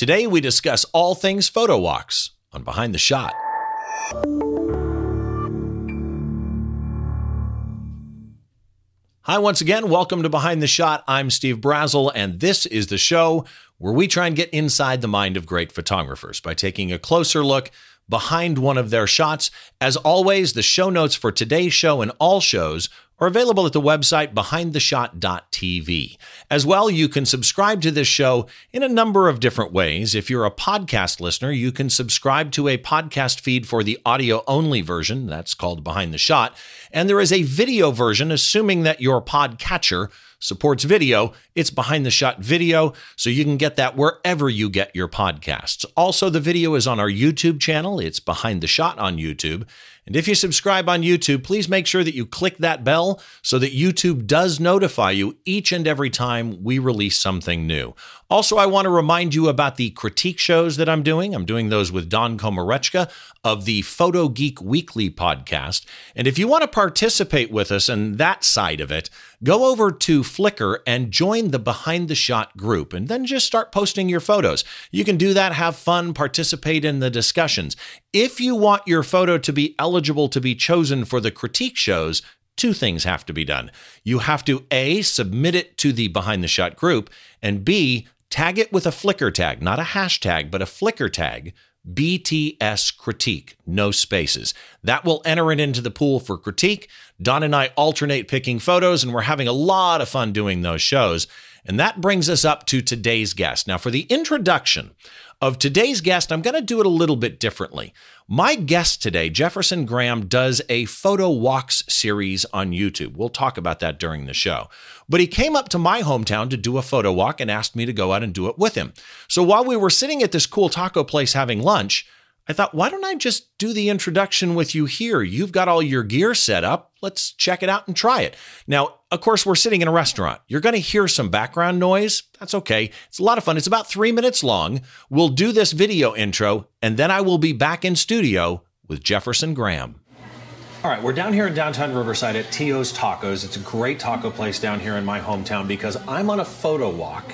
Today we discuss all things photo walks on Behind the Shot. Hi, once again. Welcome to Behind the Shot. I'm Steve Brazill, and this is the show where we try and get inside the mind of great photographers by taking a closer look behind one of their shots. As always, the show notes for today's show and all shows are available at the website behindtheshot.tv. As well, you can subscribe to this show in a number of different ways. If you're a podcast listener, you can subscribe to a podcast feed for the audio only version. That's called Behind the Shot. And there is a video version, assuming that your podcatcher supports video. It's behind the shot video, so you can get that wherever you get your podcasts. Also, the video is on our YouTube channel. It's behind the shot on YouTube. And if you subscribe on YouTube, please make sure that you click that bell so that YouTube does notify you each and every time we release something new. Also, I want to remind you about the critique shows that I'm doing. I'm doing those with Don Komarechka of the Photo Geek Weekly podcast. And if you want to participate with us in that side of it, go over to Flickr and join the Behind the Shot group and then just start posting your photos. You can do that, have fun, participate in the discussions. If you want your photo to be eligible to be chosen for the critique shows, two things have to be done. You have to A, submit it to the Behind the Shot group, and B, tag it with a Flickr tag, not a hashtag, but a Flickr tag. BTS critique, no spaces. That will enter it into the pool for critique. Don and I alternate picking photos, and we're having a lot of fun doing those shows. And that brings us up to today's guest. Now, for the introduction of today's guest, I'm going to do it a little bit differently. My guest today, Jefferson Graham, does a photo walks series on YouTube. We'll talk about that during the show. But he came up to my hometown to do a photo walk and asked me to go out and do it with him. So while we were sitting at this cool taco place having lunch, I thought, why don't I just do the introduction with you here? You've got all your gear set up. Let's check it out and try it. Now, of course, we're sitting in a restaurant. You're going to hear some background noise. That's okay. It's a lot of fun. It's about three minutes long. We'll do this video intro, and then I will be back in studio with Jefferson Graham. All right, we're down here in downtown Riverside at Tio's Tacos. It's a great taco place down here in my hometown because I'm on a photo walk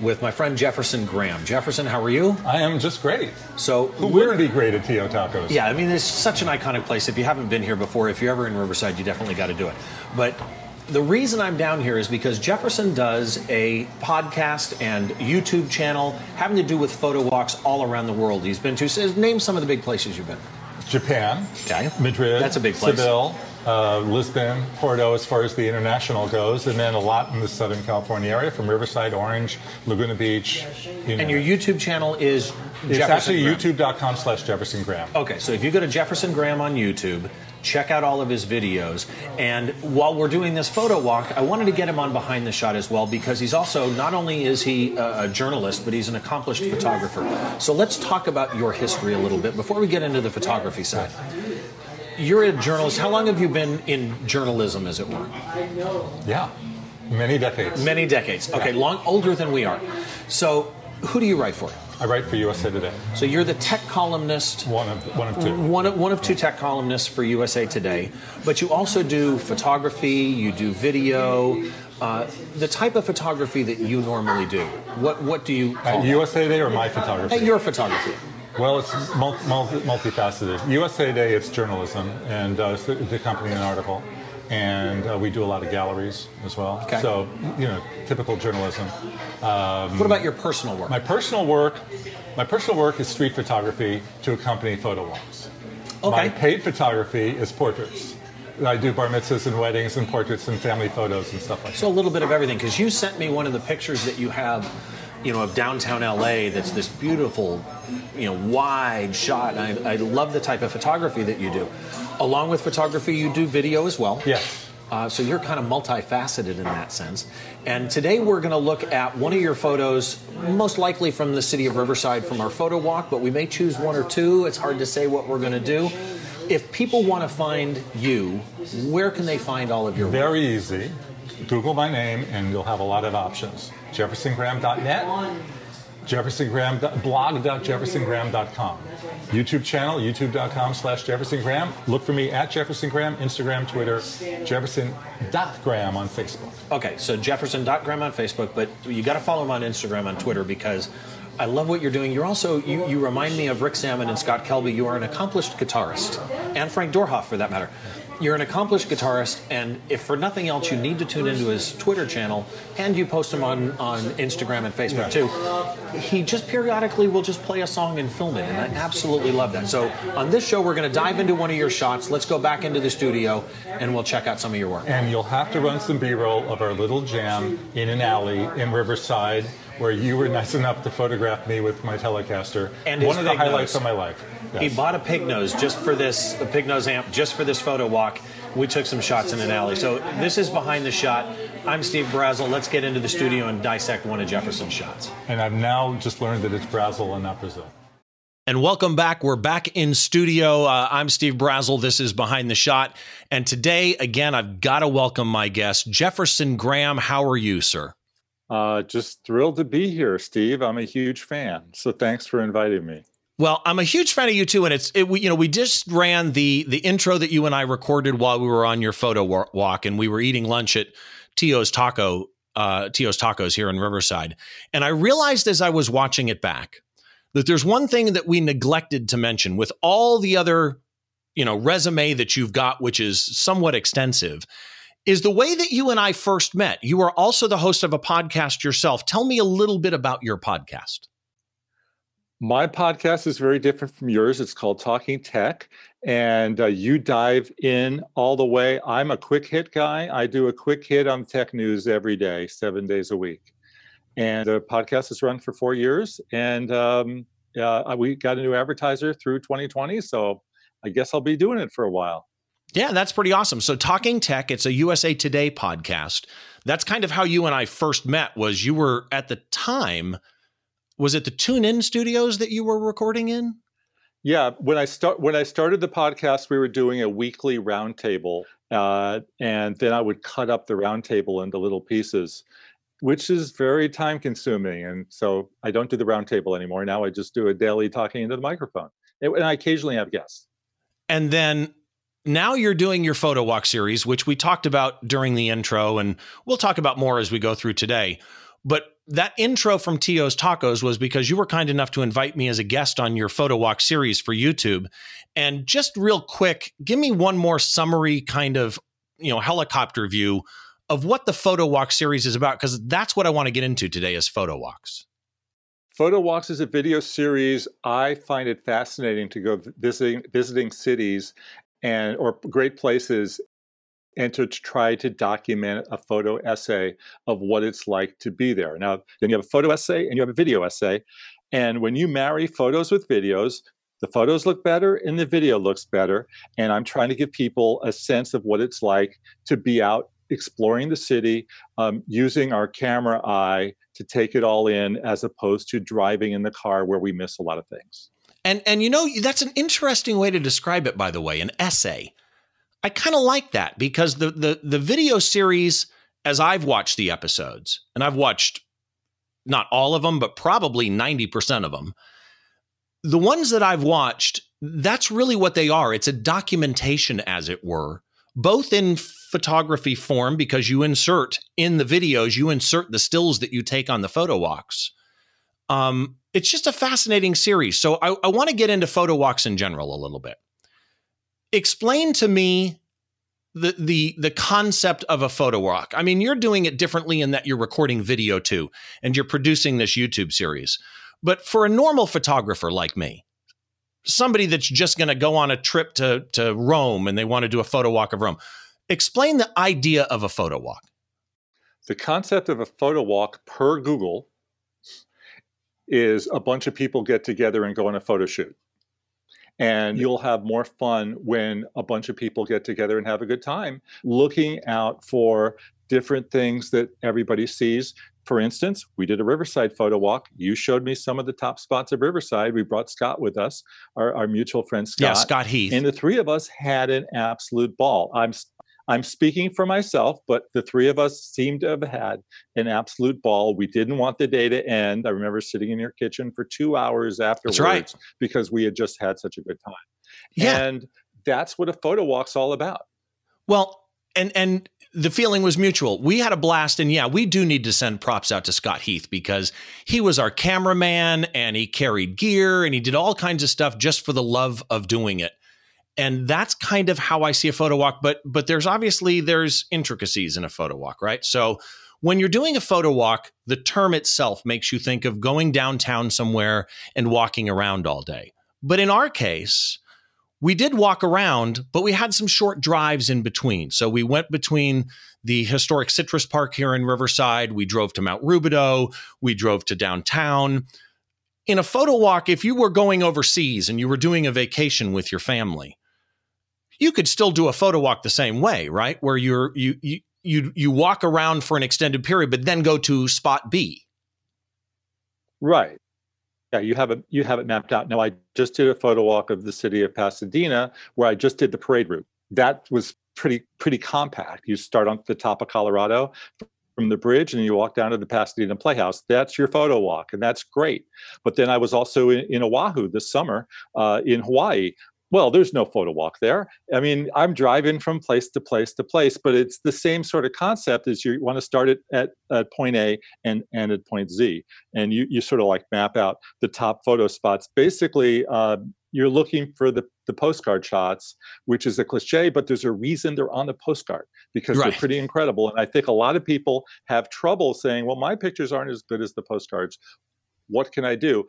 with my friend Jefferson Graham. Jefferson, how are you? I am just great. So Who wouldn't be great at Tio Tacos? Yeah, I mean, it's such an iconic place. If you haven't been here before, if you're ever in Riverside, you definitely got to do it. But the reason I'm down here is because Jefferson does a podcast and YouTube channel having to do with photo walks all around the world. He's been to. So name some of the big places you've been. Japan, Okay. Madrid, That's a big place. Seville, uh, Lisbon, Porto, as far as the international goes, and then a lot in the Southern California area, from Riverside, Orange, Laguna Beach. You And your YouTube channel is it's Jefferson actually youtube.com slash Jefferson Graham. Okay, so if you go to Jefferson Graham on YouTube, check out all of his videos. And while we're doing this photo walk, I wanted to get him on behind the shot as well because he's also not only is he a, journalist, but he's an accomplished photographer. So let's talk about your history a little bit before we get into the photography side. You're a journalist. How long have you been in journalism, as it were? I know. Yeah, many decades. Many decades. Okay, long older than we are. So, who do you write for? I write for USA Today, So you're the tech columnist one of one of two. one of, one of two tech columnists for USA Today, but you also do photography, you do video, uh, the type of photography that you normally do. What what do you call At? USA Today or my photography? At your photography? Well, it's mul- mul- multifaceted. USA Today, it's journalism, and uh, it's the, the company an article, and uh, we do a lot of galleries as well. Okay. So, you know, typical journalism. What about your personal work? My personal work, my personal work is street photography to accompany photo walks. My paid photography is portraits. I do bar mitzvahs and weddings and portraits and family photos and stuff like that. So a little bit of everything, because you sent me one of the pictures that you have, you know, of downtown LA. That's this beautiful, you know, wide shot. And I, I love the type of photography that you do. Along with photography, you do video as well. Yes. Uh, so you're kind of multifaceted in that sense. And today we're going to look at one of your photos, most likely from the city of Riverside from our photo walk, but we may choose one or two. It's hard to say what we're going to do. If people want to find you, where can they find all of your work? Very easy. Google my name and you'll have a lot of options. JeffersonGraham.net, Jefferson Graham, blog.jeffersongraham.com. YouTube channel, youtube.com slash Jefferson Graham. Look for me at Jefferson Graham, Instagram, Twitter, Jefferson.graham on Facebook. Okay, so Jefferson.graham on Facebook, but you got to follow him on Instagram, on Twitter, because I love what you're doing. You're also you, you remind me of Rick Sammon and Scott Kelby. You are an accomplished guitarist, and Frank Doorhof, for that matter. You're an accomplished guitarist, and if for nothing else, you need to tune into his Twitter channel, and you post him on, on Instagram and Facebook yeah. too. He just periodically will just play a song and film it, and I absolutely love that. So on this show, we're going to dive into one of your shots. Let's go back into the studio, and we'll check out some of your work. And you'll have to run some B-roll of our little jam in an alley in Riverside where you were nice enough to photograph me with my Telecaster. And one of the highlights nose. of my life. Yes. He bought a Pignose just for this, a Pignose amp, just for this photo walk. We took some shots in an alley. So this is behind the shot. I'm Steve Brazill. Let's get into the studio and dissect one of Jefferson's shots. And I've now just learned that it's Brazel and not Brazil. And welcome back. We're back in studio. Uh, I'm Steve Brazill. This is Behind the Shot. And today, again, I've got to welcome my guest, Jefferson Graham. How are you, sir? Uh, just thrilled to be here, Steve. I'm a huge fan. So thanks for inviting me. Well, I'm a huge fan of you too, and it's it, we, you know we just ran the the intro that you and I recorded while we were on your photo walk, and we were eating lunch at Tio's Taco, uh, Tio's Tacos here in Riverside, and I realized as I was watching it back that there's one thing that we neglected to mention with all the other you know resume that you've got, which is somewhat extensive is the way that you and I first met. You are also the host of a podcast yourself. Tell me a little bit about your podcast. My podcast is very different from yours. It's called Talking Tech, and uh, you dive in all the way. I'm a quick hit guy. I do a quick hit on tech news every day, seven days a week. And the podcast has run for four years, and um, uh, we got a new advertiser through 2020. So I guess I'll be doing it for a while. Yeah, that's pretty awesome. So Talking Tech, it's a USA Today podcast. That's kind of how you and I first met was you were at the time was it the TuneIn Studios that you were recording in? Yeah, when I start when I started the podcast, we were doing a weekly roundtable, uh, and then I would cut up the roundtable into little pieces, which is very time consuming. And so I don't do the roundtable anymore. Now I just do a daily talking into the microphone, and I occasionally have guests. And then now you're doing your photo walk series, which we talked about during the intro, and we'll talk about more as we go through today. But that intro from Tio's Tacos was because you were kind enough to invite me as a guest on your photo walk series for YouTube. And just real quick, give me one more summary kind of, you know, helicopter view of what the photo walk series is about because that's what I want to get into today is photo walks. Photo Walks is a video series. I find it fascinating to go visiting visiting cities and or great places and to try to document a photo essay of what it's like to be there. Now, then you have a photo essay and you have a video essay. And when you marry photos with videos, the photos look better and the video looks better. And I'm trying to give people a sense of what it's like to be out exploring the city, um, using our camera eye to take it all in, as opposed to driving in the car where we miss a lot of things. And and you know that's an interesting way to describe it by the way, an essay. I kind of like that because the the the video series as I've watched the episodes and I've watched not all of them but probably 90% of them. The ones that I've watched, that's really what they are. It's a documentation as it were, both in photography form because you insert in the videos, you insert the stills that you take on the photo walks. Um, it's just a fascinating series. So I, I want to get into photo walks in general a little bit. Explain to me the the the concept of a photo walk. I mean, you're doing it differently in that you're recording video too, and you're producing this YouTube series. But for a normal photographer like me, somebody that's just going to go on a trip to to Rome and they want to do a photo walk of Rome, explain the idea of a photo walk. The concept of a photo walk per Google is a bunch of people get together and go on a photo shoot. And you'll have more fun when a bunch of people get together and have a good time looking out for different things that everybody sees. For instance, we did a Riverside photo walk. You showed me some of the top spots of Riverside. We brought Scott with us, our, our mutual friend Scott. Yeah, Scott Heath. And the three of us had an absolute ball. I'm I'm speaking for myself, but the three of us seem to have had an absolute ball. We didn't want the day to end. I remember sitting in your kitchen for two hours afterwards right. because we had just had such a good time. Yeah. And that's what a photo walk's all about. Well, and and the feeling was mutual. We had a blast, and yeah, we do need to send props out to Scott Heath because he was our cameraman and he carried gear and he did all kinds of stuff just for the love of doing it. And that's kind of how I see a photo walk. But but there's obviously there's intricacies in a photo walk, right? So when you're doing a photo walk, the term itself makes you think of going downtown somewhere and walking around all day. But in our case, we did walk around, but we had some short drives in between. So we went between the historic Citrus Park here in Riverside. We drove to Mount Rubidoux. We drove to downtown. In a photo walk, if you were going overseas and you were doing a vacation with your family, you could still do a photo walk the same way, right? Where you're you you you you walk around for an extended period, but then go to spot B. Right. Yeah, you have it. You have it mapped out. Now, I just did a photo walk of the city of Pasadena, where I just did the parade route. That was pretty pretty compact. You start on the top of Colorado from the bridge, and you walk down to the Pasadena Playhouse. That's your photo walk, and that's great. But then I was also in, in Oahu this summer uh, in Hawaii, well, there's no photo walk there. I mean, I'm driving from place to place to place, but it's the same sort of concept as you want to start it at, at point A and, and at point Z. And you, you sort of like map out the top photo spots. Basically, uh, you're looking for the, the postcard shots, which is a cliche, but there's a reason they're on the postcard because right. they're pretty incredible. And I think a lot of people have trouble saying, well, my pictures aren't as good as the postcards. What can I do?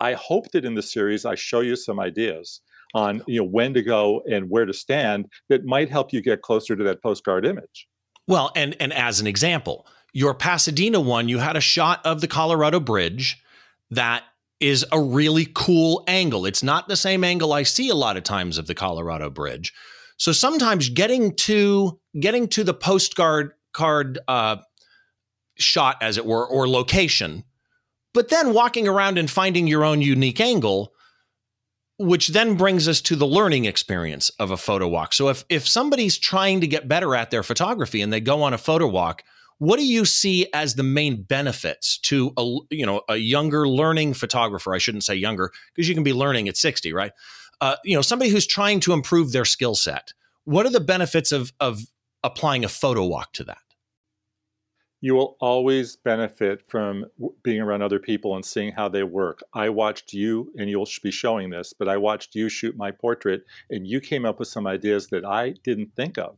I hope that in the series I show you some ideas on you know when to go and where to stand that might help you get closer to that postcard image. Well, and and as an example, your Pasadena one, you had a shot of the Colorado Bridge that is a really cool angle. It's not the same angle I see a lot of times of the Colorado Bridge. So sometimes getting to getting to the postcard card uh, shot, as it were, or location, but then walking around and finding your own unique angle which then brings us to the learning experience of a photo walk. So if if somebody's trying to get better at their photography and they go on a photo walk, what do you see as the main benefits to a you know a younger learning photographer? I shouldn't say younger because you can be learning at 60, right? Uh, you know, somebody who's trying to improve their skill set. What are the benefits of of applying a photo walk to that? You will always benefit from being around other people and seeing how they work. I watched you, and you'll be showing this, but I watched you shoot my portrait, and you came up with some ideas that I didn't think of.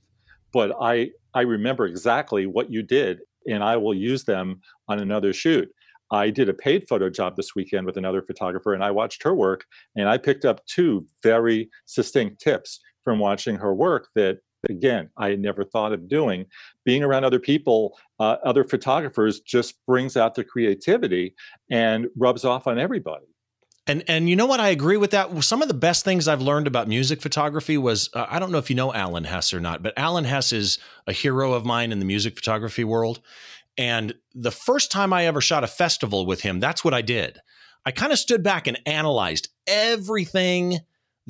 But I, I remember exactly what you did, and I will use them on another shoot. I did a paid photo job this weekend with another photographer, and I watched her work, and I picked up two very succinct tips from watching her work that again i had never thought of doing being around other people uh, other photographers just brings out the creativity and rubs off on everybody and and you know what I agree with that. Some of the best things I've learned about music photography was uh, I don't know if you know Alan Hess or not, but Alan Hess is a hero of mine in the music photography world. And the first time I ever shot a festival with him, that's what I did. I kind of stood back and analyzed everything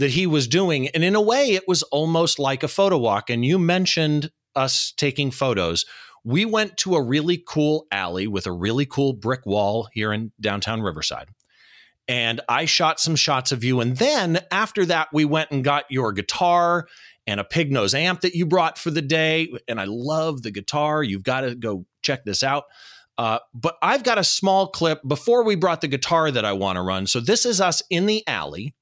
that he was doing. And in a way, it was almost like a photo walk. And you mentioned us taking photos. We went to a really cool alley with a really cool brick wall here in downtown Riverside. And I shot some shots of you. And then after that, we went and got your guitar and a Pignose amp that you brought for the day. And I love the guitar. You've got to go check this out. Uh, but I've got a small clip before we brought the guitar that I want to run. So this is us in the alley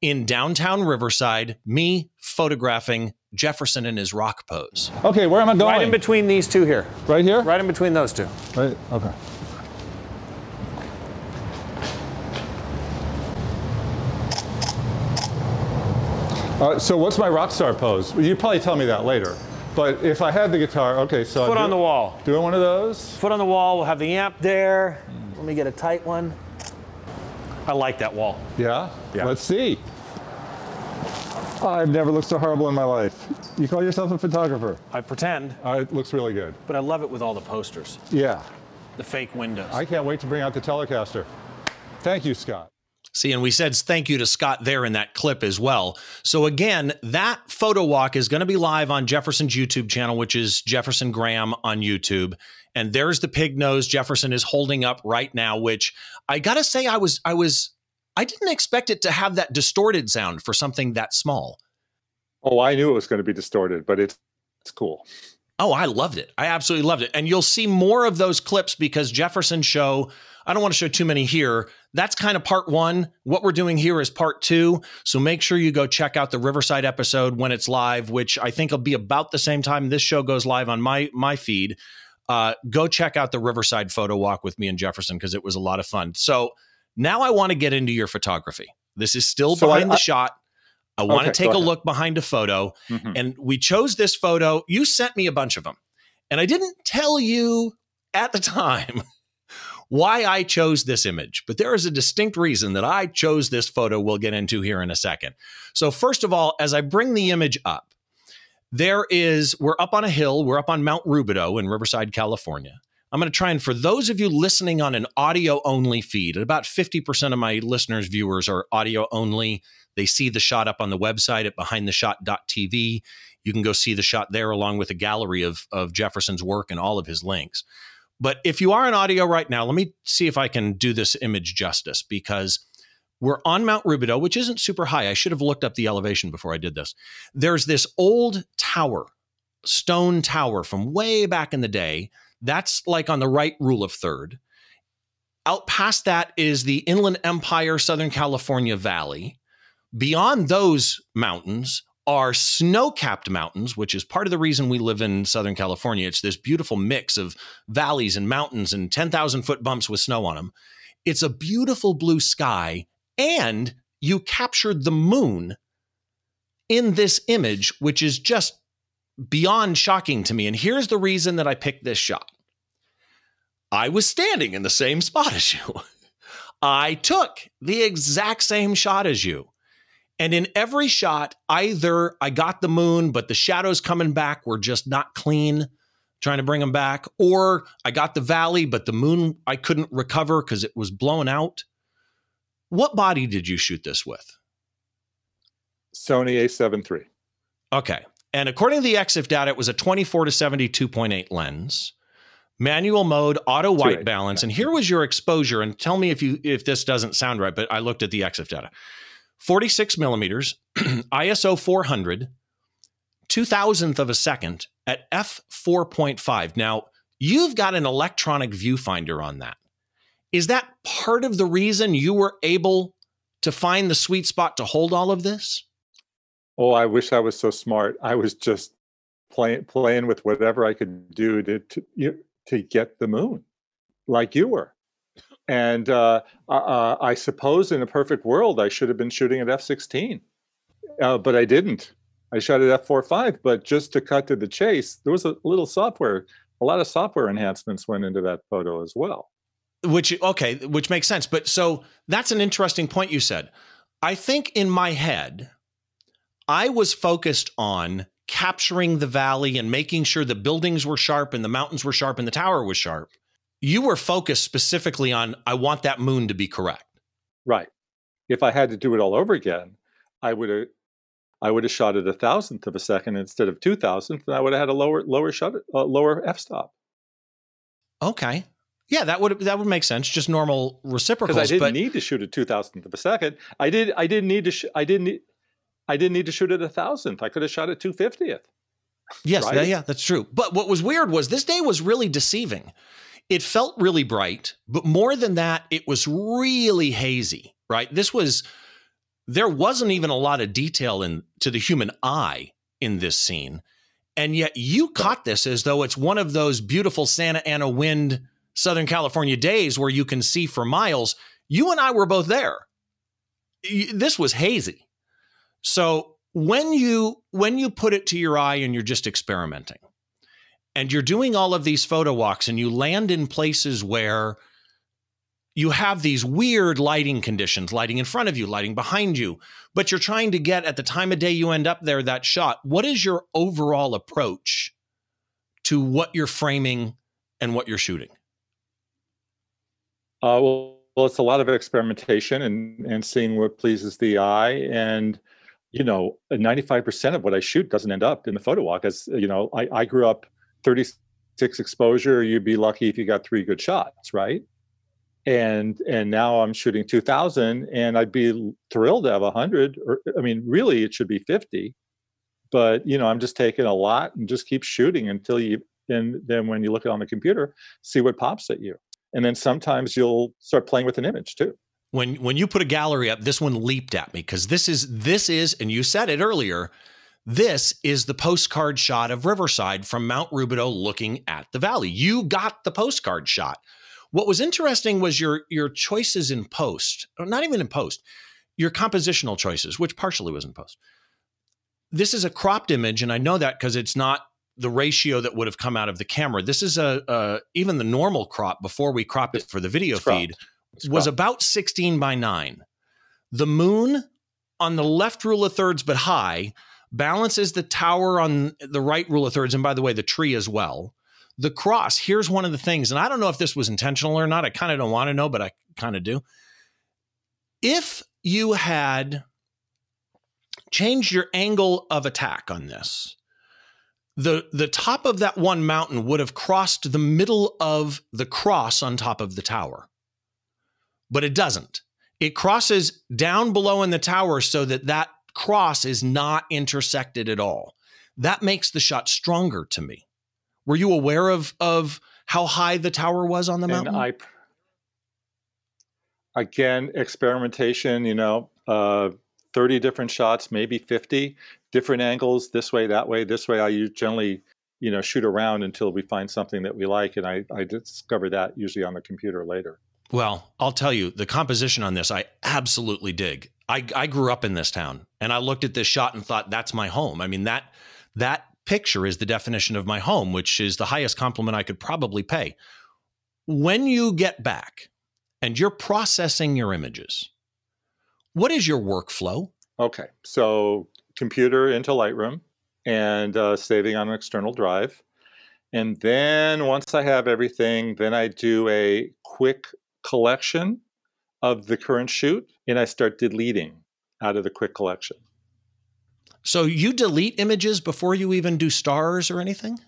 in downtown Riverside, me photographing Jefferson in his rock pose. Okay, where am I going? Right in between these two here. Right here? Right in between those two. Right, okay. Uh, so what's my rock star pose? You probably tell me that later. But if I had the guitar, okay, so foot on the wall. Doing one of those. Foot on the wall. We'll have the amp there. Let me get a tight one. I like that wall. Yeah? Yeah. Let's see. I've never looked so horrible in my life. You call yourself a photographer? I pretend. Uh, it looks really good. But I love it with all the posters. Yeah. The fake windows. I can't wait to bring out the Telecaster. Thank you, Scott. See, and we said thank you to Scott there in that clip as well. So, again, that photo walk is going to be live on Jefferson's YouTube channel, which is Jefferson Graham on YouTube. And there's the Pignose Jefferson is holding up right now, which I got to say, I was, I was, I didn't expect it to have that distorted sound for something that small. Oh, I knew it was going to be distorted, but it's, it's cool. Oh, I loved it. I absolutely loved it. And you'll see more of those clips because Jefferson show, I don't want to show too many here. That's kind of part one. What we're doing here is part two. So make sure you go check out the Riverside episode when it's live, which I think will be about the same time this show goes live on my my feed. Uh, go check out the Riverside photo walk with me and Jefferson because it was a lot of fun. So now I want to get into your photography. This is still so behind I, the I, shot. I want okay, to take a look behind a photo. Mm-hmm. And we chose this photo. You sent me a bunch of them. And I didn't tell you at the time why I chose this image, but there is a distinct reason that I chose this photo we'll get into here in a second. So, first of all, as I bring the image up, there is, we're up on a hill, we're up on Mount Rubidoux in Riverside, California. I'm going to try and for those of you listening on an audio only feed, about 50% of my listeners, viewers are audio only. They see the shot up on the website at behindtheshot.tv. You can go see the shot there along with a gallery of, of Jefferson's work and all of his links. But if you are in audio right now, let me see if I can do this image justice because we're on Mount Rubidoux, which isn't super high. I should have looked up the elevation before I did this. There's this old tower, stone tower from way back in the day. That's like on the right rule of third. Out past that is the Inland Empire, Southern California Valley. Beyond those mountains are snow capped mountains, which is part of the reason we live in Southern California. It's this beautiful mix of valleys and mountains and 10,000 foot bumps with snow on them. It's a beautiful blue sky, and you captured the moon in this image, which is just beyond shocking to me. And here's the reason that I picked this shot I was standing in the same spot as you. I took the exact same shot as you. And in every shot, either I got the moon, but the shadows coming back were just not clean, trying to bring them back, or I got the valley, but the moon I couldn't recover because it was blown out. What body did you shoot this with? Sony A7 III. Okay. And according to the EXIF data, it was a 24 to 72.8 lens, manual mode, auto white balance. And here was your exposure. And tell me if you if this doesn't sound right, but I looked at the EXIF data. 46 millimeters, ISO 400, 2000th of a second at f4.5. Now, you've got an electronic viewfinder on that. Is that part of the reason you were able to find the sweet spot to hold all of this? Oh, I wish I was so smart. I was just playing playing with whatever I could do to to, to get the moon, like you were. And uh, uh, I suppose in a perfect world, I should have been shooting at f16, uh, but I didn't. I shot at f4.5. But just to cut to the chase, there was a little software, a lot of software enhancements went into that photo as well. Which okay, which makes sense. But so that's an interesting point you said. I think in my head, I was focused on capturing the valley and making sure the buildings were sharp and the mountains were sharp and the tower was sharp you were focused specifically on I want that moon to be correct. Right. If I had to do it all over again, I would have I would have shot at a thousandth of a second instead of two thousandth, and I would have had a lower lower shutter uh, lower f stop. Okay. Yeah, that would that would make sense. Just normal reciprocals. Because I didn't but... need to shoot at two thousandth of a second. I did. I didn't need to. Sh- I didn't. Need, I didn't need to shoot at a thousandth. I could have shot at two fiftieth. Yes, right? yeah, yeah, that's true. But what was weird was this day was really deceiving it felt really bright, but more than that, it was really hazy, right? This was, there wasn't even a lot of detail in to the human eye in this scene. And yet you caught this as though it's one of those beautiful Santa Ana wind Southern California days where you can see for miles. You and I were both there. This was hazy. So when you when you put it to your eye and you're just experimenting, and you're doing all of these photo walks and you land in places where you have these weird lighting conditions lighting in front of you lighting behind you but you're trying to get at the time of day you end up there that shot what is your overall approach to what you're framing and what you're shooting uh, well, well it's a lot of experimentation and and seeing what pleases the eye and you know 95% of what i shoot doesn't end up in the photo walk as you know i, I grew up 36 exposure, you'd be lucky if you got three good shots, right? And and now I'm shooting 2000 and I'd be thrilled to have 100 or I mean really it should be 50. but you know i'm just taking a lot and just keep shooting until you and then when you look on the computer see what pops at you and then sometimes you'll start playing with an image too. When when you put a gallery up this one leaped at me because this is this is and you said it earlier this is the postcard shot of riverside from mount rubidoux looking at the valley. You got the postcard shot. What was interesting was your your choices in post not even in post your compositional choices which partially was in post. This is a cropped image and i know that because it's not the ratio that would have come out of the camera this is a, a even the normal crop before we cropped it for the video It's feed It's was cropped. about 16 by 9. The moon on the left rule of thirds, but high, balances the tower on the right rule of thirds. And by the way, the tree as well. The cross, here's one of the things, and I don't know if this was intentional or not. I kind of don't want to know, but I kind of do. If you had changed your angle of attack on this, the the top of that one mountain would have crossed the middle of the cross on top of the tower but it doesn't. It crosses down below in the tower so that that cross is not intersected at all. That makes the shot stronger to me. Were you aware of of how high the tower was on the mountain? i again experimentation you know uh 30 different shots maybe 50 different angles this way that way this way I generally you know shoot around until we find something that we like and i i discover that usually on the computer later Well, I'll tell you, the composition on this, I absolutely dig. I, I grew up in this town and I looked at this shot and thought, that's my home. I mean, that that picture is the definition of my home, which is the highest compliment I could probably pay. When you get back and you're processing your images, what is your workflow? Okay, so computer into Lightroom and uh, saving on an external drive. And then once I have everything, then I do a quick collection of the current shoot and I start deleting out of the quick collection. So you delete images before you even do stars or anything?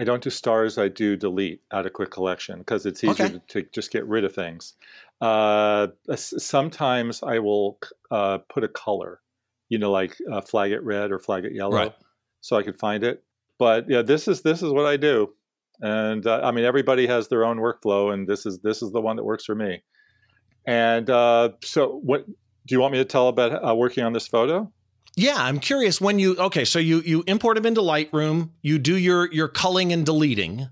I don't do stars, I do delete out of quick collection because it's easier Okay. to, to just get rid of things. Uh, sometimes I will uh, put a color, you know, like uh, flag it red or flag it yellow, Right. so I can find it. But yeah, this is this is what I do, and uh, I mean everybody has their own workflow, and this is this is the one that works for me. And uh, so, what do you want me to tell about uh, working on this photo? Yeah, I'm curious when you okay, so you you import them into Lightroom, you do your your culling and deleting.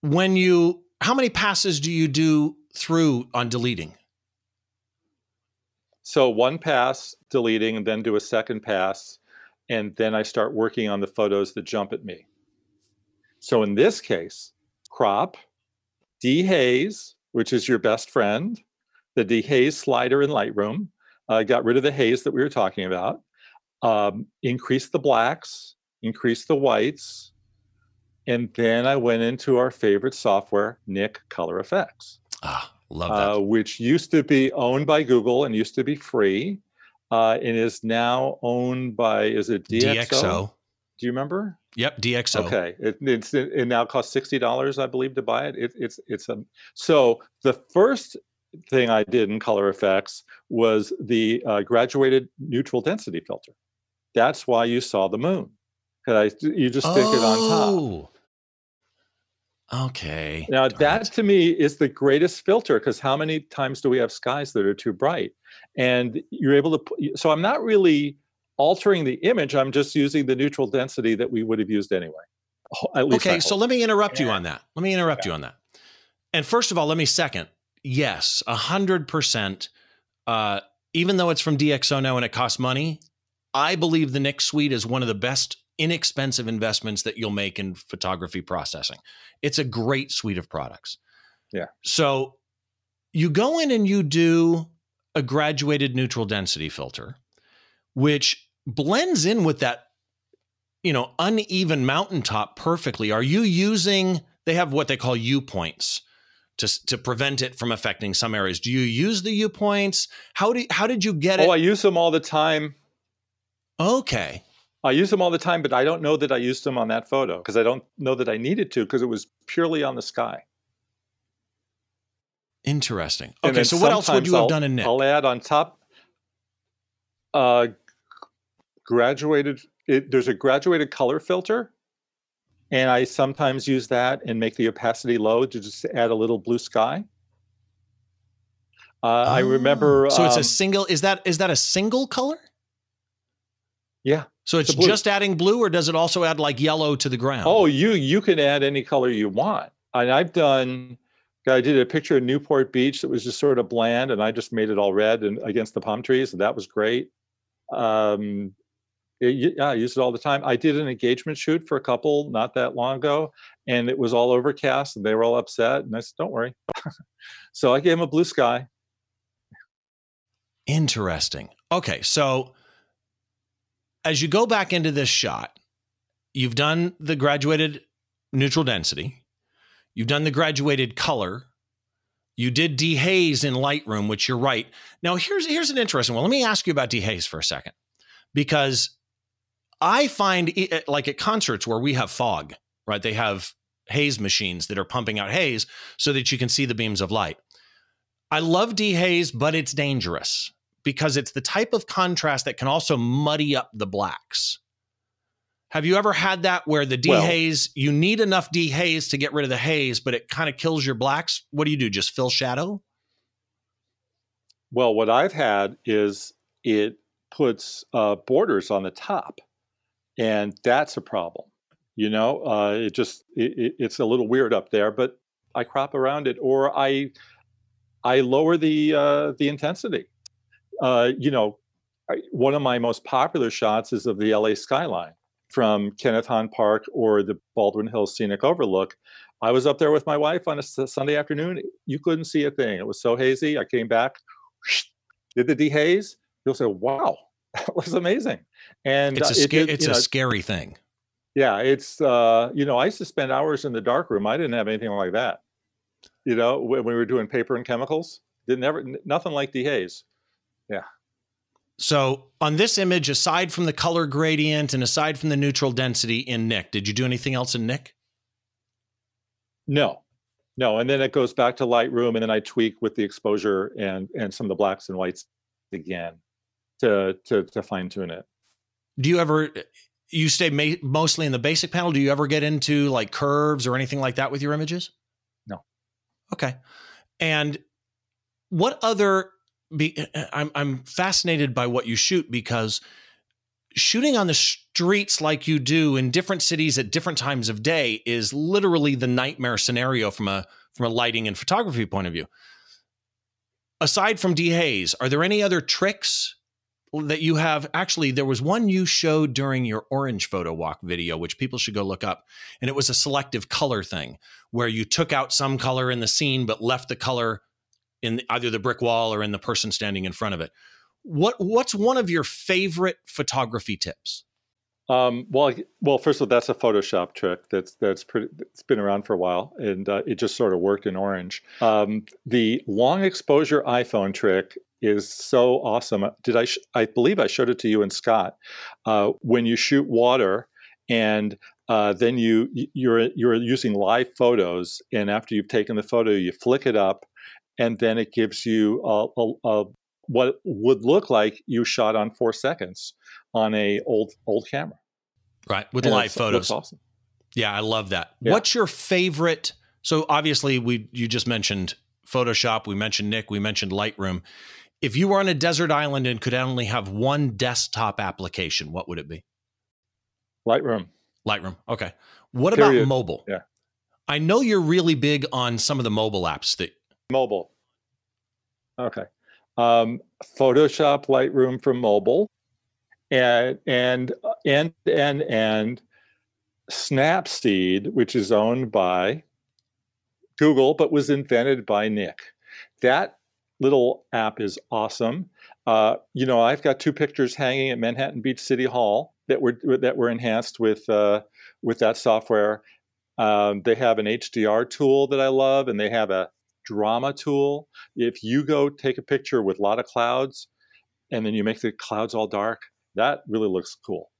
When you how many passes do you do through on deleting? So one pass deleting, and then do a second pass, and then I start working on the photos that jump at me. So in this case, crop, dehaze, which is your best friend, the dehaze slider in Lightroom. I got rid of the haze that we were talking about. Um, increase the blacks, increase the whites, and then I went into our favorite software, Nik Color Efex Ah, love that. uh, which used to be owned by Google and used to be free, uh, and is now owned by is it DxO? DxO. Do you remember? Yep, DxO. Okay, it, it's it, now costs sixty dollars, I believe, to buy it. it it's it's a so the first thing I did in Color Efex was the uh, graduated neutral density filter. That's why you saw the moon. 'Cause I, you just stick it on top. Okay. Now Darn that it. to me is the greatest filter because how many times do we have skies that are too bright? And you're able to so I'm not really altering the image, I'm just using the neutral density that we would have used anyway. Okay, so let me interrupt you on that. Let me interrupt you on that. And first of all, let me second. Yes, a hundred percent. Uh, even though it's from DxO now and it costs money, I believe the Nik Suite is one of the best inexpensive investments that you'll make in photography processing. It's a great suite of products. Yeah. So you go in and you do a graduated neutral density filter, which blends in with that you know uneven mountaintop perfectly are you using they have what they call u points to, to prevent it from affecting some areas do you use the u points how do how did you get oh, it? oh, I use them all the time. okay I use them all the time, but I don't know that I used them on that photo because I don't know that I needed to because it was purely on the sky. interesting okay so what else would you have I'll- done in Nik I'll add on top. Uh, graduated. It, there's a graduated color filter, and I sometimes use that and make the opacity low to just add a little blue sky. Uh, oh, I remember. So it's um, a single. Is that is that a single color? Yeah. So it's, just adding blue, or does it also add like yellow to the ground? Oh, you you can add any color you want. And I've done. I did a picture of Newport Beach that was just sort of bland, and I just made it all red and against the palm trees, and that was great. Um, it, yeah, I use it all the time. I did an engagement shoot for a couple not that long ago, and it was all overcast, and they were all upset. And I said, "Don't worry." so I gave them a blue sky. Interesting. Okay, so as you go back into this shot, you've done the graduated neutral density, you've done the graduated color, you did dehaze in Lightroom, which you're right. Now here's here's an interesting one. Let me ask you about dehaze for a second, because I find it, like at concerts where we have fog, right? They have haze machines that are pumping out haze so that you can see the beams of light. I love dehaze, but it's dangerous because it's the type of contrast that can also muddy up the blacks. Have you ever had that where the dehaze, well, you need enough dehaze to get rid of the haze, but it kind of kills your blacks? What do you do? Just fill shadow? Well, what I've had is it puts uh, borders on the top, and that's a problem. You know, uh, it just it, it's a little weird up there, but I crop around it, or I I lower the uh, the intensity uh, you know, one of my most popular shots is of the LA skyline from Kenneth Hahn Park or the Baldwin Hills Scenic Overlook. I was up there with my wife on a Sunday afternoon. You couldn't see a thing. It was so hazy. I came back, did the dehaze. You'll say, "Wow, that was amazing!" And it's a, uh, it, it, it's a know, scary thing. Yeah, it's uh, you know I used to spend hours in the dark room. I didn't have anything like that. You know, when we were doing paper and chemicals, didn't ever nothing like dehaze. Yeah. So on this image, aside from the color gradient and aside from the neutral density in Nik, did you do anything else in Nik? No, no. And then it goes back to Lightroom, and then I tweak with the exposure and and some of the blacks and whites again to to to fine tune it. Do you ever? You stay ma- mostly in the basic panel. Do you ever get into like curves or anything like that with your images? No. Okay. And what other be, eh, eh, I'm I'm fascinated by what you shoot because shooting on the streets like you do in different cities at different times of day is literally the nightmare scenario from a from a lighting and photography point of view. Aside from dehaze, are there any other tricks that you have? Actually, there was one you showed during your orange photo walk video, which people should go look up, and it was a selective color thing where you took out some color in the scene but left the color in either the brick wall or in the person standing in front of it. What what's one of your favorite photography tips? Um, well, well, first of all, that's a Photoshop trick that's that's pretty. It's been around for a while, and uh, it just sort of worked in Orange. Um, the long exposure iPhone trick is so awesome. Did I? Sh- I believe I showed it to you and Scott. Uh, when you shoot water, and uh, then you you're you're using live photos, and after you've taken the photo, you flick it up, and then it gives you a, a, a, what would look like you shot on four seconds on a old old camera. Right, with and live photos. awesome. Yeah, I love that. Yeah. What's your favorite? So obviously, we you just mentioned Photoshop. We mentioned Nik. We mentioned Lightroom. If you were on a desert island and could only have one desktop application, what would it be? Lightroom. Lightroom. Okay. What Period. about mobile? Yeah. I know you're really big on some of the mobile apps that Mobile. Okay. Um, Photoshop Lightroom for mobile, and and and and and Snapseed, which is owned by Google but was invented by Nik. That little app is awesome. Uh, you know, I've got two pictures hanging at Manhattan Beach City Hall that were that were enhanced with uh, with that software. Um, they have an HDR tool that I love, and they have a drama tool. If you go take a picture with a lot of clouds and then you make the clouds all dark, that really looks cool.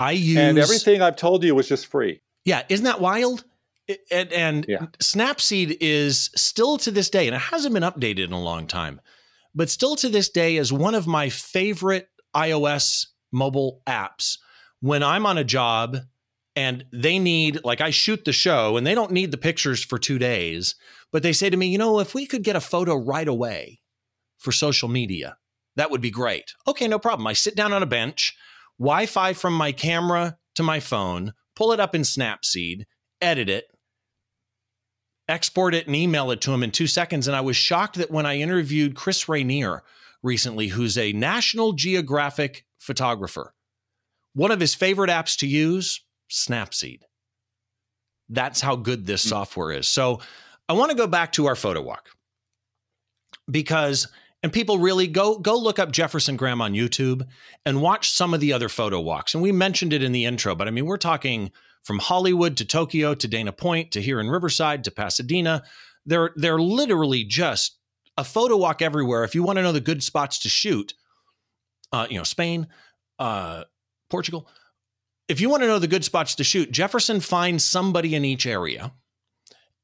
I use and everything I've told you was just free. Yeah, isn't that wild? and, and yeah. Snapseed is still to this day, and it hasn't been updated in a long time, but still to this day is one of my favorite iOS mobile apps when I'm on a job and they need, like, I shoot the show and they don't need the pictures for two days, but they say to me, you know, if we could get a photo right away for social media, that would be great. Okay, no problem. I sit down on a bench, Wi Fi from my camera to my phone, pull it up in Snapseed, edit it, export it, and email it to him in two seconds. And I was shocked that when I interviewed Chris Rainier recently, who's a National Geographic photographer, one of his favorite apps to use, Snapseed. That's how good this mm-hmm. software is. So I want to go back to our photo walk because and people really go go look up Jefferson Graham on YouTube and watch some of the other photo walks. And we mentioned it in the intro, but I mean, we're talking from Hollywood to Tokyo to Dana Point to here in Riverside to Pasadena. They're they're literally just a photo walk everywhere. If you want to know the good spots to shoot, uh, you know, Spain, uh, Portugal. If you want to know the good spots to shoot, Jefferson finds somebody in each area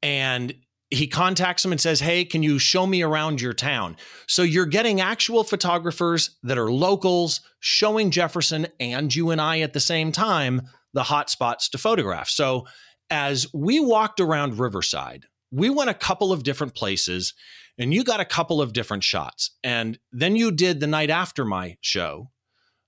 and he contacts them and says, Hey, can you show me around your town? So you're getting actual photographers that are locals showing Jefferson and you and I at the same time the hot spots to photograph. So as we walked around Riverside, we went a couple of different places and you got a couple of different shots. And then you did the night after my show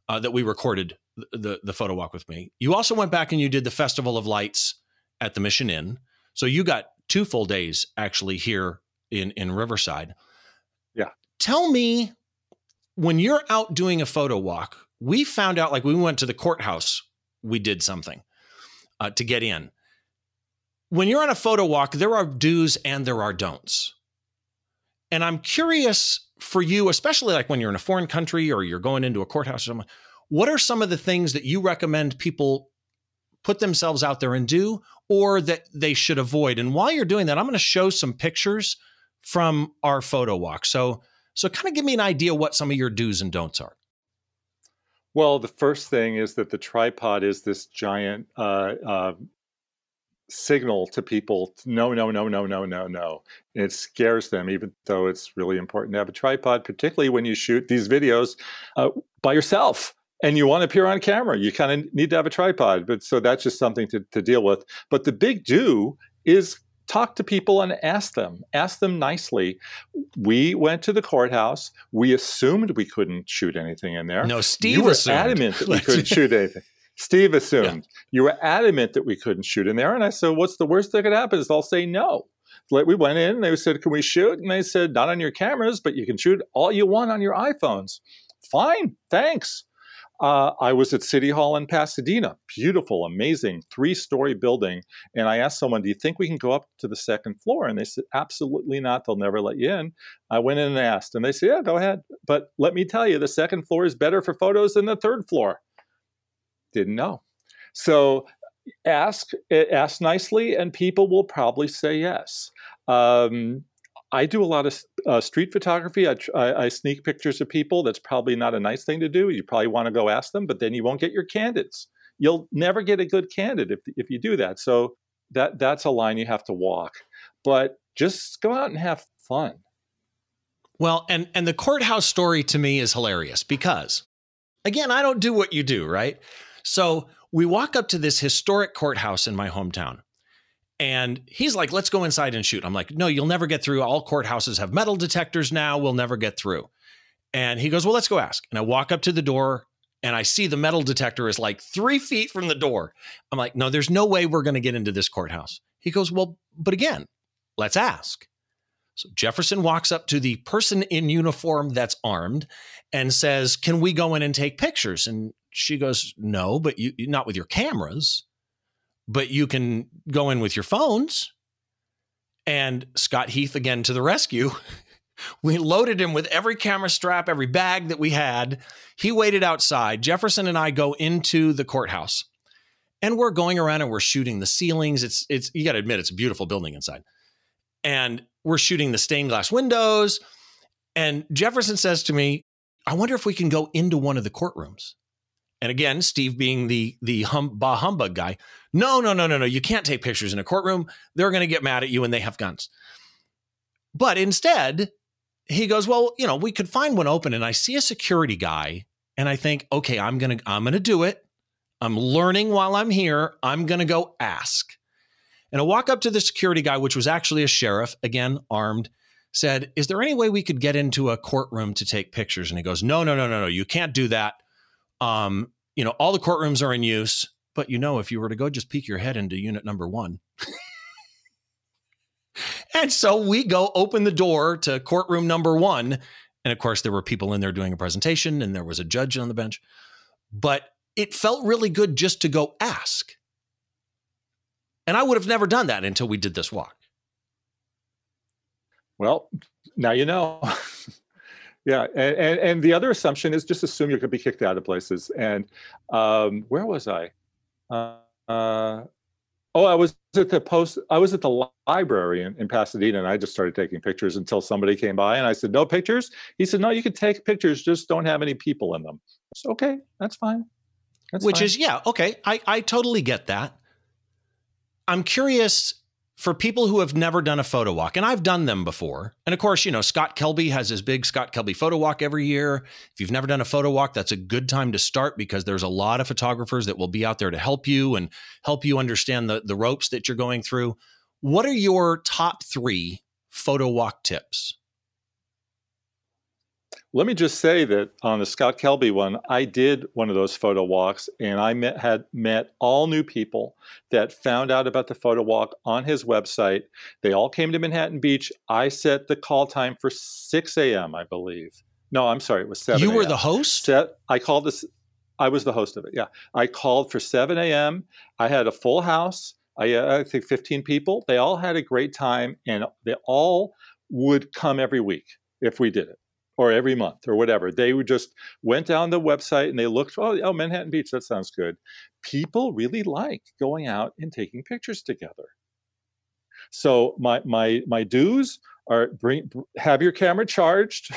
uh, that we recorded the, the photo walk with me. You also went back and you did the Festival of Lights at the Mission Inn. So you got two full days actually here in in Riverside. Yeah. Tell me when you're out doing a photo walk, we found out like we went to the courthouse, we did something uh, to get in. When you're on a photo walk, there are do's and there are don'ts. And I'm curious for you, especially like when you're in a foreign country or you're going into a courthouse or something, what are some of the things that you recommend people put themselves out there and do or that they should avoid. And while you're doing that, I'm going to show some pictures from our photo walk. So so kind of give me an idea what some of your do's and don'ts are. Well, the first thing is that the tripod is this giant uh, uh, signal to people no, no, no, no, no, no, no. And it scares them, even though it's really important to have a tripod, particularly when you shoot these videos uh, by yourself and you want to appear on camera, you kind of need to have a tripod. But so that's just something to, to deal with. But the big do is talk to people and ask them ask them nicely. We went to the courthouse. We assumed we couldn't shoot anything in there. No steve you were assumed. adamant that we couldn't shoot anything. Steve assumed. Yeah. you were adamant that we couldn't shoot in there. And i said what's the worst that could happen is they'll say no. Like we went in and they said can we shoot? And they said not on your cameras but you can shoot all you want on your iphones. Fine thanks uh, I was at City Hall in Pasadena, beautiful, amazing, three story building. And I asked someone, Do you think we can go up to the second floor? And they said, Absolutely not. They'll never let you in. I went in and asked, and they said, Yeah, go ahead. But let me tell you, the second floor is better for photos than the third floor. Didn't know. So ask ask nicely and people will probably say yes um, I do a lot of uh, street photography. I, I, I, sneak pictures of people. That's probably not a nice thing to do. You probably want to go ask them, but then you won't get your candidates. You'll never get a good candidate if, if you do that. So that that's a line you have to walk. But just go out and have fun. Well, and and the courthouse story to me is hilarious because again, I don't do what you do, right? So we walk up to this historic courthouse in my hometown. And he's like, let's go inside and shoot. I'm like, no, you'll never get through. All courthouses have metal detectors now. We'll never get through. And he goes, well, let's go ask. And I walk up to the door and I see the metal detector is like three feet from the door. I'm like, no, there's no way we're going to get into this courthouse. He goes, well, but again, let's ask. So Jefferson walks up to the person in uniform that's armed and says, Can we go in and take pictures? And she goes, No, but you not with your cameras but you can go in with your phones. And Scott Heath again to the rescue. we loaded him with every camera strap, every bag that we had. He waited outside. Jefferson and I go into the courthouse. And we're going around and we're shooting the ceilings. It's it's you got to admit it's a beautiful building inside. And we're shooting the stained glass windows. And Jefferson says to me, I wonder if we can go into one of the courtrooms. And again, Steve being the the hum, bah humbug guy, no, no, no, no, no, you can't take pictures in a courtroom. They're going to get mad at you and they have guns. But instead, he goes, well, you know, we could find one open, and I see a security guy and I think, okay, I'm gonna I'm gonna do it. I'm learning while I'm here. I'm gonna go ask. And I walk up to the security guy, which was actually a sheriff, again, armed, said, Is there any way we could get into a courtroom to take pictures? And he goes, No, no, no, no, no. You can't do that. Um, you know, all the courtrooms are in use. But you know, if you were to go just peek your head into unit number one. and so we go open the door to courtroom number one. And of course, there were people in there doing a presentation and there was a judge on the bench. But it felt really good just to go ask. And I would have never done that until we did this walk. Well, now you know. yeah, and, and, and the other assumption is just assume you're going to be kicked out of places. And um, where was I? Uh, uh, oh, I was at the post. I was at the library in, in, Pasadena, and I just started taking pictures until somebody came by, and I said, "No pictures." He said, "No, you can take pictures, just don't have any people in them." So, okay, that's fine. That's Which fine. is yeah, okay. I I totally get that. I'm curious for people who have never done a photo walk, and I've done them before. And of course, you know, Scott Kelby has his big Scott Kelby photo walk every year. If you've never done a photo walk, that's a good time to start because there's a lot of photographers that will be out there to help you and help you understand the, the ropes that you're going through. What are your top three photo walk tips? Let me just say that on the Scott Kelby one, I did one of those photo walks, and I met, had met all new people that found out about the photo walk on his website. They all came to Manhattan Beach. I set the call time for 6 a.m., I believe. No, I'm sorry, it was 7. a.m. You were the host. Set, I called this. I was the host of it. Yeah, I called for 7 a.m. I had a full house. I, uh, I think 15 people. They all had a great time, and they all would come every week if we did it or every month or whatever. They would just went down the website and they looked, oh, oh, Manhattan Beach, that sounds good. People really like going out and taking pictures together. So my my my do's are bring have your camera charged.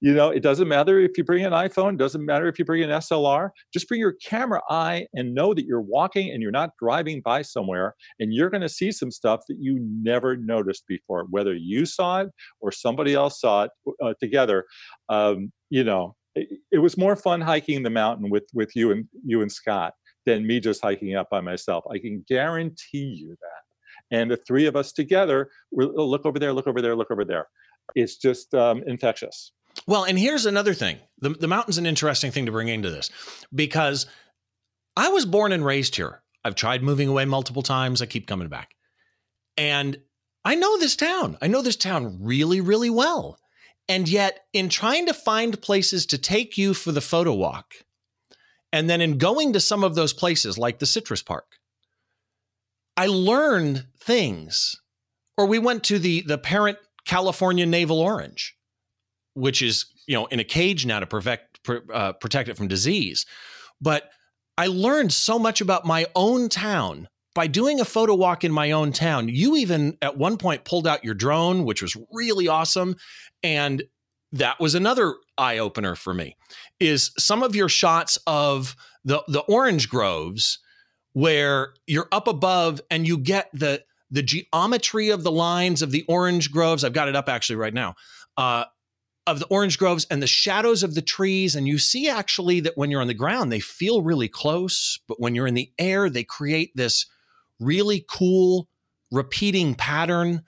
You know, it doesn't matter if you bring an iPhone, doesn't matter if you bring an SLR, just bring your camera eye and know that you're walking and you're not driving by somewhere and you're going to see some stuff that you never noticed before, whether you saw it or somebody else saw it uh, together. Um, you know, it, it was more fun hiking the mountain with with you and you and Scott than me just hiking up by myself. I can guarantee you that. And the three of us together, we look over there, look over there, look over there. It's just um, infectious. Well, and here's another thing. The, the mountain's an interesting thing to bring into this because I was born and raised here. I've tried moving away multiple times. I keep coming back. And I know this town. I know this town really, really well. And yet, in trying to find places to take you for the photo walk, and then in going to some of those places like the Citrus Park, I learned things. Or we went to the, the parent California Navel Orange which is you know in a cage now to protect uh, protect it from disease. But I learned so much about my own town by doing a photo walk in my own town. You even at one point pulled out your drone, which was really awesome, and that was another eye opener for me. Is some of your shots of the the orange groves where you're up above and you get the the geometry of the lines of the orange groves. I've got it up actually right now. Uh, of the orange groves and the shadows of the trees. And you see actually that when you're on the ground, they feel really close, but when you're in the air, they create this really cool repeating pattern.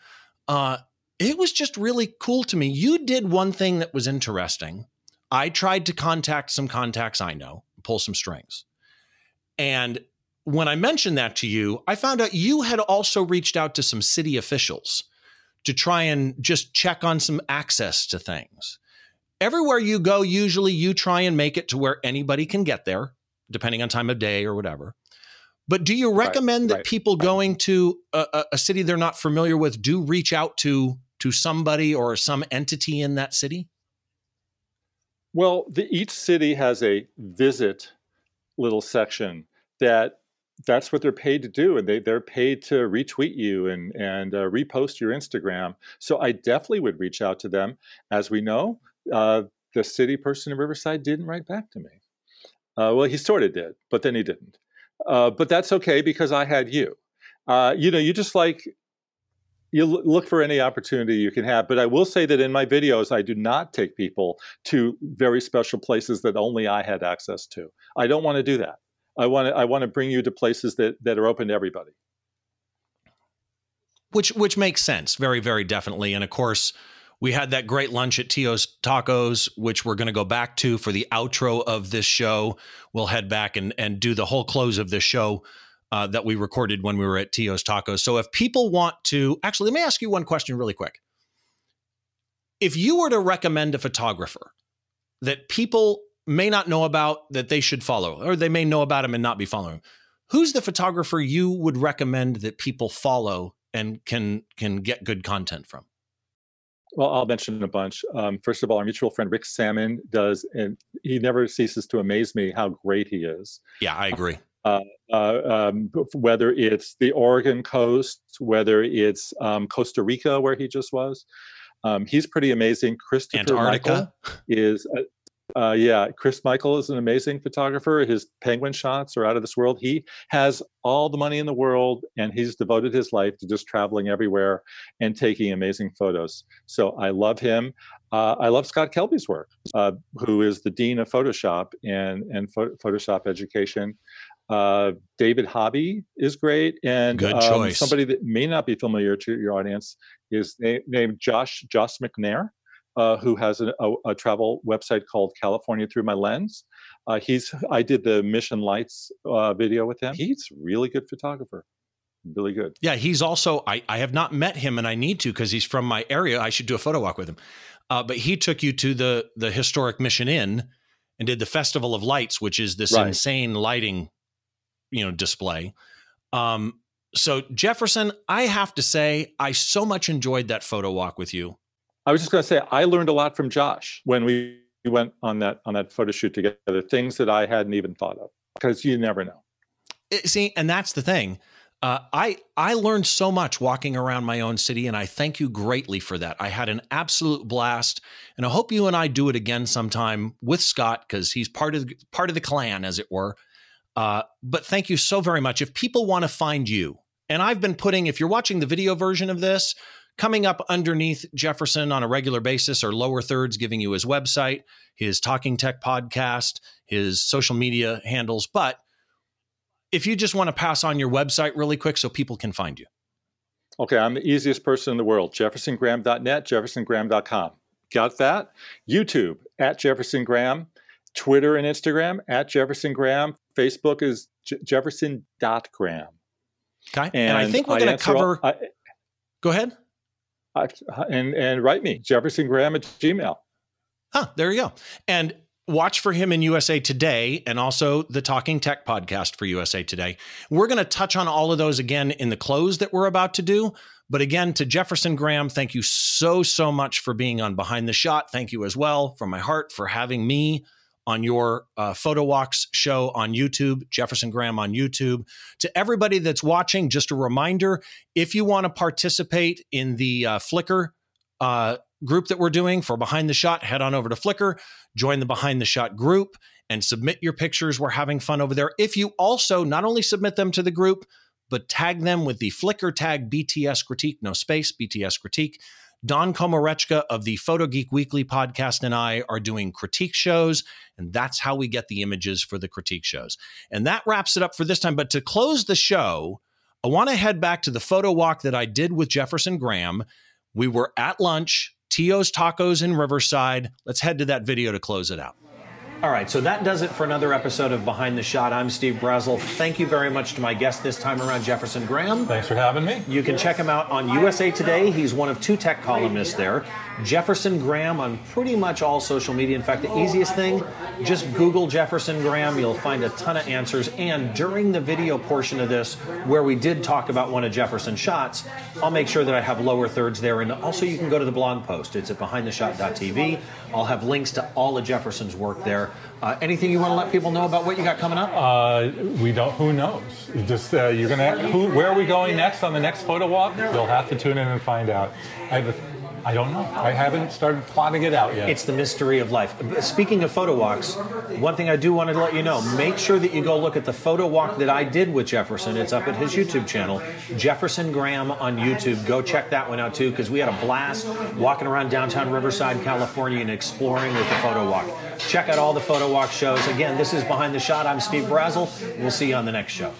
Uh, it was just really cool to me. You did one thing that was interesting. I tried to contact some contacts I know, pull some strings. And when I mentioned that to you, I found out you had also reached out to some city officials to try and just check on some access to things. Everywhere you go, usually you try and make it to where anybody can get there, depending on time of day or whatever. But do you recommend right, that right. people going to a, a, city they're not familiar with do reach out to to somebody or some entity in that city? Well, the, each city has a visit little section that that's what they're paid to do and they, they're paid to retweet you and, and uh, repost your instagram so i definitely would reach out to them as we know uh, the city person in riverside didn't write back to me uh, well he sort of did but then he didn't uh, but that's okay because i had you uh, you know you just like you look for any opportunity you can have. But I will say that in my videos, I do not take people to very special places that only I had access to. I don't want to do that. I want to I want to bring you to places that that are open to everybody. Which which makes sense, very very definitely. And of course, we had that great lunch at Tio's Tacos, which we're going to go back to for the outro of this show. We'll head back and and do the whole close of this show uh, that we recorded when we were at Tio's Tacos. So if people want to, actually, let me ask you one question really quick. If you were to recommend a photographer that people may not know about that they should follow, or they may know about him and not be following, who's the photographer you would recommend that people follow and can can get good content from? Well, I'll mention a bunch. Um, first of all, our mutual friend Rick Sammon does, and he never ceases to amaze me how great he is. Yeah, I agree. Uh, uh, um, whether it's the Oregon coast, whether it's um, Costa Rica, where he just was. Um, he's pretty amazing. Christopher Antarctica Michael is, uh, uh, yeah, Chris Michael is an amazing photographer. His penguin shots are out of this world. He has all the money in the world, and he's devoted his life to just traveling everywhere and taking amazing photos. So I love him. Uh, I love Scott Kelby's work, uh, who is the dean of Photoshop and and Photoshop education. Uh, David Hobby is great, and Good um, choice. somebody that may not be familiar to your audience is na- named Josh Josh McNair, uh, who has a, a, a, travel website called California Through My Lens. Uh, he's I did the Mission Lights uh, video with him. He's a really good photographer. Really good. Yeah, he's also I, I have not met him and I need to because he's from my area. I should do a photo walk with him. Uh, but he took you to the the historic Mission Inn and did the Festival of Lights, which is this right. insane lighting you know display. Um, so Jefferson, I have to say, I so much enjoyed that photo walk with you. I was just going to say, I learned a lot from Josh when we went on that on that photo shoot together. Things that I hadn't even thought of because you never know. It, see, and that's the thing. Uh, I I learned so much walking around my own city, and I thank you greatly for that. I had an absolute blast, and I hope you and I do it again sometime with Scott because he's part of the, part of the clan, as it were. Uh, but thank you so very much. If people want to find you, and I've been putting, if you're watching the video version of this, coming up underneath Jefferson on a regular basis or lower thirds, giving you his website, his Talking Tech podcast, his social media handles. But if you just want to pass on your website really quick so people can find you. Okay, I'm the easiest person in the world. JeffersonGraham.net, JeffersonGraham.com. Got that? YouTube at Jefferson Graham. Twitter and Instagram at Jefferson Graham. Facebook is J- Jefferson.graham. Okay. And, and I think we're going to cover. All, I, go ahead. And, and write me, Jefferson Graham at Gmail. Huh, there you go. And watch for him in USA Today and also the Talking Tech podcast for USA Today. We're going to touch on all of those again in the close that we're about to do. But again, to Jefferson Graham, thank you so, so much for being on Behind the Shot. Thank you as well from my heart for having me on your uh, Photo Walks show on YouTube, Jefferson Graham on YouTube. To everybody that's watching, just a reminder if you want to participate in the uh, Flickr uh, group that we're doing for Behind the Shot, head on over to Flickr, join the Behind the Shot group, and submit your pictures. We're having fun over there. If you also not only submit them to the group, but tag them with the Flickr tag BTS Critique, no space, BTS Critique. Don Komarechka of the Photo Geek Weekly podcast and I are doing critique shows, and that's how we get the images for the critique shows. And that wraps it up for this time. But to close the show, I want to head back to the photo walk that I did with Jefferson Graham. We were at lunch, Tio's Tacos in Riverside. Let's head to that video to close it out. All right, so that does it for another episode of Behind the Shot. I'm Steve Brazill. Thank you very much to my guest this time around, Jefferson Graham. Thanks for having me. You can check him out on USA Today. He's one of two tech columnists there. Jefferson Graham on pretty much all social media. In fact, the easiest thing, just Google Jefferson Graham. You'll find a ton of answers. And during the video portion of this, where we did talk about one of Jefferson's shots, I'll make sure that I have lower thirds there. And also, you can go to the blog post. It's at behindtheshot.tv. I'll have links to all of Jefferson's work there. Uh, anything you want to let people know about what you got coming up? Uh, we don't. Who knows? Just uh, you're gonna. Who, where are we going next on the next photo walk? You'll have to tune in and find out. I don't know. I haven't started plotting it out yet. It's the mystery of life. Speaking of photo walks, one thing I do want to let you know make sure that you go look at the photo walk that I did with Jefferson. It's up at his YouTube channel, Jefferson Graham on YouTube. Go check that one out too, because we had a blast walking around downtown Riverside, California, and exploring with the photo walk. Check out all the photo walk shows. Again, this is Behind the Shot. I'm Steve Brazill. We'll see you on the next show.